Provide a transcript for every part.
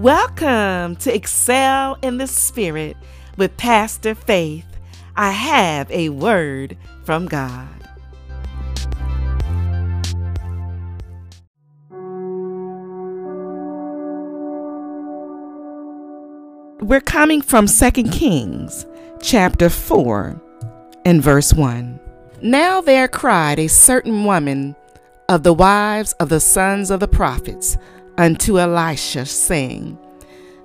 Welcome to Excel in the Spirit with Pastor Faith. I have a word from God. We're coming from 2 Kings chapter 4 and verse 1. Now there cried a certain woman of the wives of the sons of the prophets unto Elisha, saying,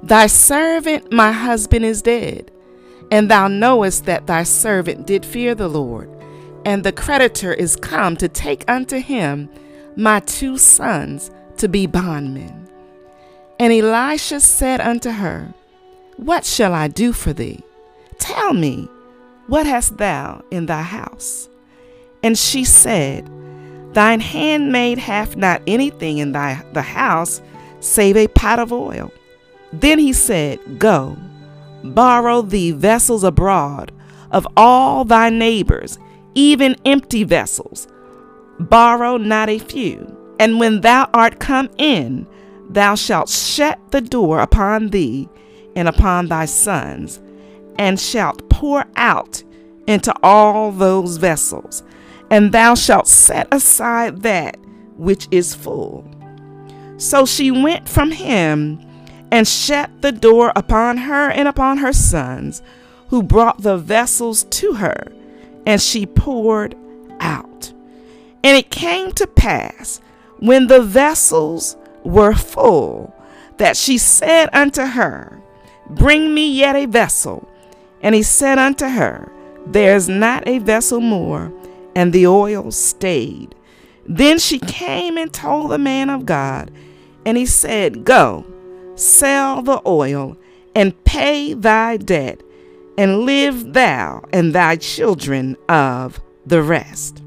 Thy servant my husband is dead, and thou knowest that thy servant did fear the Lord, and the creditor is come to take unto him my two sons to be bondmen. And Elisha said unto her, What shall I do for thee? Tell me, what hast thou in thy house? And she said, Thine handmaid hath not anything in thy the house save a pot of oil. Then he said, Go, borrow thee vessels abroad of all thy neighbors, even empty vessels. Borrow not a few. And when thou art come in, thou shalt shut the door upon thee and upon thy sons, and shalt pour out into all those vessels and thou shalt set aside that which is full. So she went from him and shut the door upon her and upon her sons, who brought the vessels to her, and she poured out. And it came to pass, when the vessels were full, that she said unto her, Bring me yet a vessel. And he said unto her, There is not a vessel more and the oil stayed. Then she came and told the man of God, and he said, Go, sell the oil, and pay thy debt, and live thou and thy children of the rest.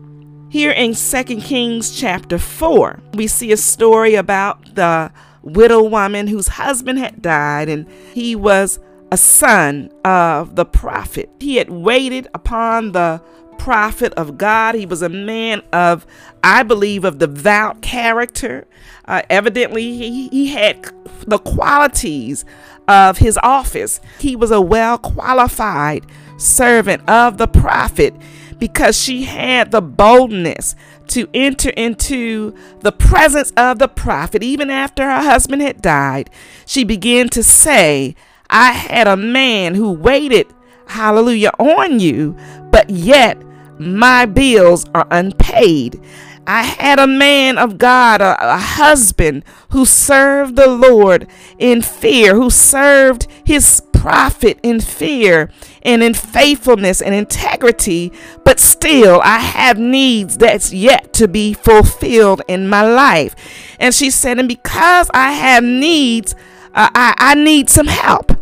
Here in 2 Kings chapter 4, we see a story about the widow woman whose husband had died, and he was a son of the prophet. He had waited upon the prophet of God. He was a man of, I believe, of devout character. Uh, evidently, he, he had the qualities of his office. He was a well qualified servant of the prophet because she had the boldness to enter into the presence of the prophet. Even after her husband had died, she began to say, I had a man who waited, hallelujah, on you, but yet my bills are unpaid. I had a man of God, a, a, husband who served the Lord in fear, who served his prophet in fear and in faithfulness and integrity, but still I have needs that's yet to be fulfilled in my life. And she said, and because I have needs, uh, I, I need some help.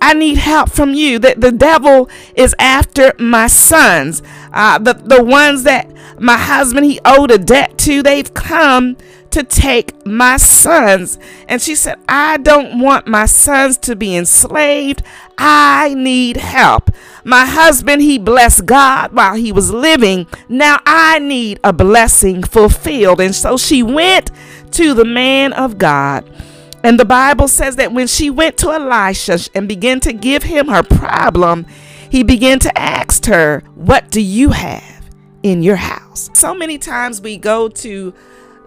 I need help from you. That the devil is after my sons, uh, the the ones that my husband he owed a debt to. They've come to take my sons. And she said, I don't want my sons to be enslaved. I need help. My husband, he blessed God while he was living. Now I need a blessing fulfilled. And so she went to the man of God. And the Bible says that when she went to Elisha and began to give him her problem, he began to ask her, What do you have in your house? So many times we go to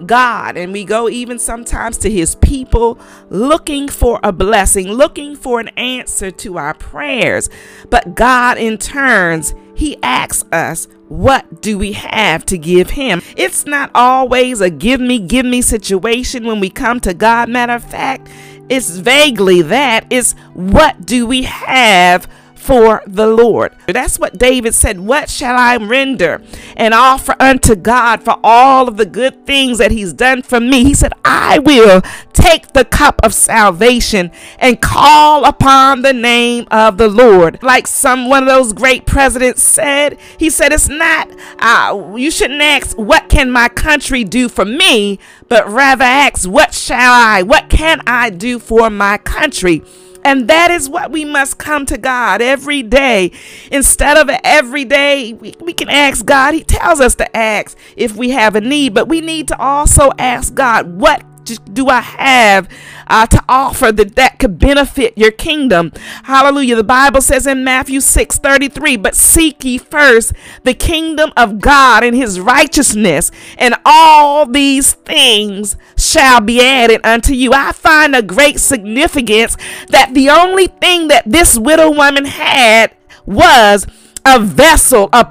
God and we go even sometimes to his people looking for a blessing, looking for an answer to our prayers. But God, in turns, he asks us, what do we have to give him? It's not always a give me, give me situation when we come to God. Matter of fact, it's vaguely that. It's what do we have for the Lord. That's what David said. What shall I render and offer unto God for all of the good things that He's done for me? He said, I will take the cup of salvation and call upon the name of the Lord. Like some one of those great presidents said, he said, It's not, uh, you shouldn't ask, What can my country do for me? but rather ask, What shall I, what can I do for my country? And that is what we must come to God every day. Instead of every day, we, we can ask God. He tells us to ask if we have a need, but we need to also ask God, what do I have uh, to offer that that could benefit your kingdom? Hallelujah. The Bible says in Matthew 6 33, but seek ye first the kingdom of God and his righteousness, and all these things shall be added unto you. I find a great significance that the only thing that this widow woman had was a vessel, a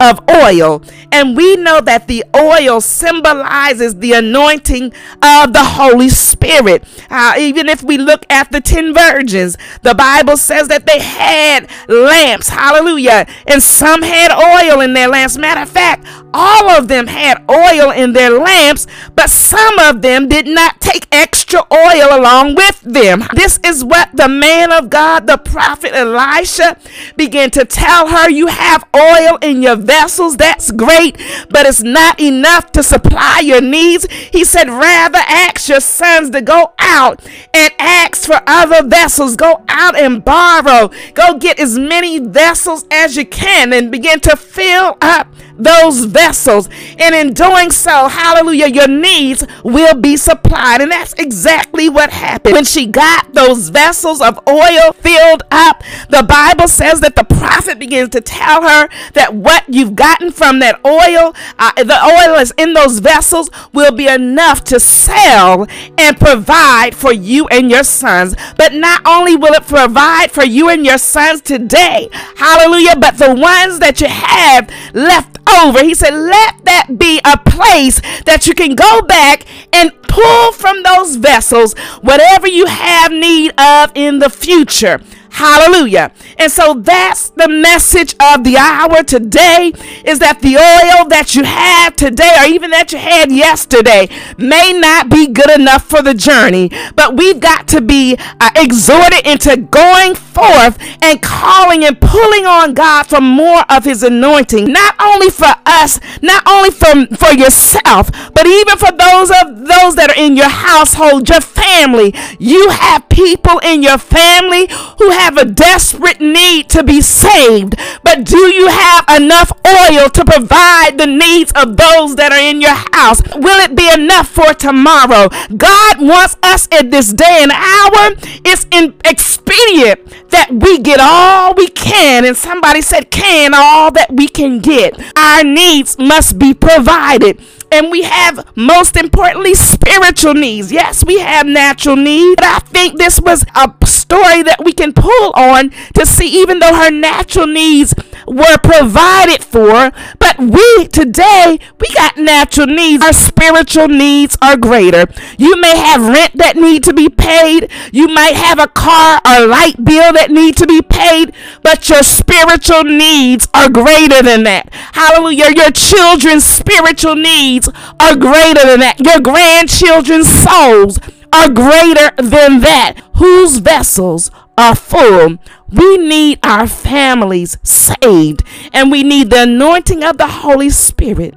of oil. And we know that the oil symbolizes the anointing of the Holy Spirit. Uh, even if we look at the 10 virgins, the Bible says that they had lamps. Hallelujah. And some had oil in their lamps. Matter of fact, all of them had oil in their lamps, but some of them did not take extra oil along with them. This is what the man of God, the prophet Elisha, began to tell her. You have oil in your vessels, that's great, but it's not enough to supply your needs. He said, rather ask your sons to go out and ask for other vessels. Go out and borrow. Go get as many vessels as you can and begin to fill up those vessels. And in doing so, hallelujah, your needs will be supplied. And that's exactly what happened. When she got those vessels of oil filled up, the Bible says that the prophet begins to tell her that what you've gotten from that oil, uh, the oil is in those vessels, will be enough to sell and provide for you and your sons. But not only will it provide for you and your sons today, hallelujah, but the ones that you have left over. He said, let that be a place that you can go back and pull from those vessels whatever you have need of in the future. Hallelujah. And so that's the message of the hour today is that the oil that you have today or even that you had yesterday may not be good enough for the journey, but we've got to be uh, exhorted into going forth and calling and pulling on God for more of his anointing, not only for us, not only for, for yourself, but even for those of those that are in your household, your family. You have people in your family who have a desperate need to be saved, but do you have enough oil to provide the needs of those that are in your house? Will it be enough for tomorrow? God wants us at this day and hour. It's expedient that we get all we can. And somebody said, can all that we can get. Our needs must be provided and we have most importantly spiritual needs. Yes, we have natural needs, but I think this was a story that we can pull on to see even though her natural needs were provided for, but we today we got natural needs. Our spiritual needs are greater. You may have rent that need to be paid. You might have a car or light bill that need to be paid, but your spiritual needs are greater than that. Hallelujah. Your children's spiritual needs are greater than that. Your grandchildren's souls are greater than that. Whose vessels are full. We need our families saved, and we need the anointing of the Holy Spirit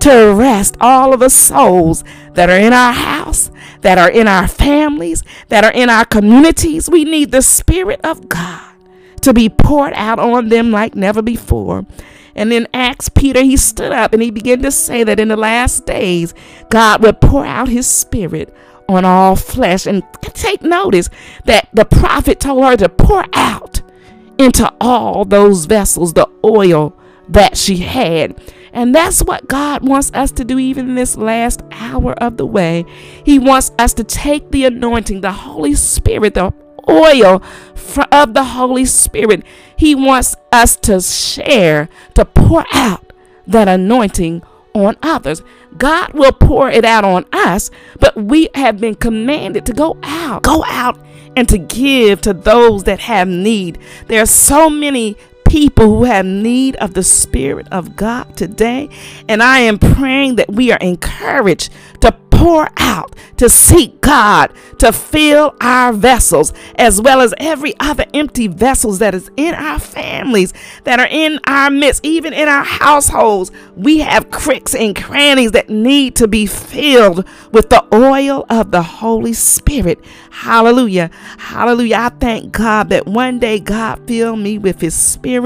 to arrest all of the souls that are in our house, that are in our families, that are in our communities. We need the Spirit of God to be poured out on them like never before. And in Acts, Peter, he stood up and he began to say that in the last days, God would pour out his spirit on all flesh. And take notice that the prophet told her to pour out into all those vessels the oil that she had. And that's what God wants us to do, even in this last hour of the way. He wants us to take the anointing, the Holy Spirit, the oil of the Holy Spirit. He wants us to share, to pour out that anointing on others. God will pour it out on us, but we have been commanded to go out, go out and to give to those that have need. There are so many people who have need of the Spirit of God today, and I am praying that we are encouraged to pour out, to seek God, to fill our vessels, as well as every other empty vessels that is in our families, that are in our midst, even in our households. We have cricks and crannies that need to be filled with the oil of the Holy Spirit. Hallelujah. Hallelujah. I thank God that one day God filled me with His Spirit,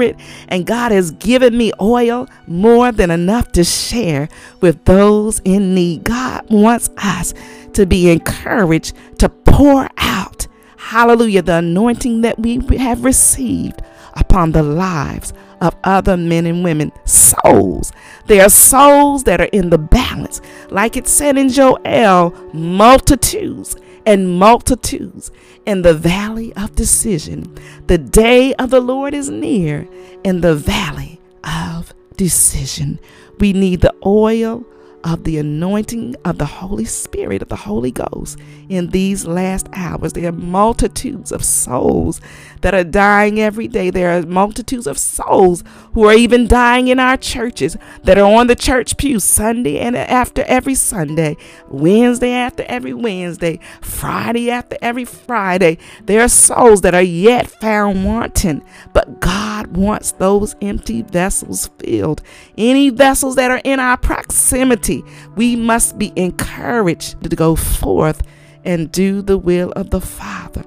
and God has given me oil more than enough to share with those in need. God wants us to be encouraged to pour out, hallelujah, the anointing that we have received upon the lives of other men and women, souls. They are souls that are in the balance. Like it said in Joel, multitudes and multitudes in the valley of decision. The day of the Lord is near in the valley of decision. We need the oil of the anointing of the Holy Spirit, of the Holy Ghost in these last hours. There are multitudes of souls that are dying every day. There are multitudes of souls who are even dying in our churches that are on the church pew Sunday and after every Sunday, Wednesday after every Wednesday, Friday after every Friday. There are souls that are yet found wanting, but God wants those empty vessels filled. Any vessels that are in our proximity we must be encouraged to go forth and do the will of the Father.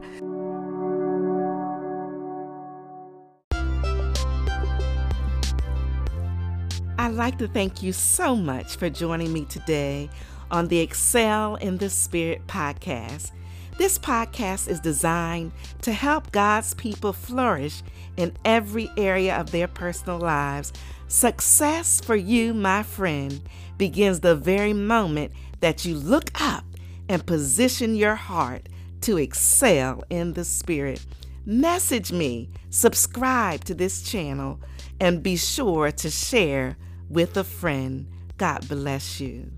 I'd like to thank you so much for joining me today on the Excel in the Spirit podcast. This podcast is designed to help God's people flourish in every area of their personal lives. Success for you, my friend, begins the very moment that you look up and position your heart to excel in the Spirit. Message me, subscribe to this channel, and be sure to share with a friend. God bless you.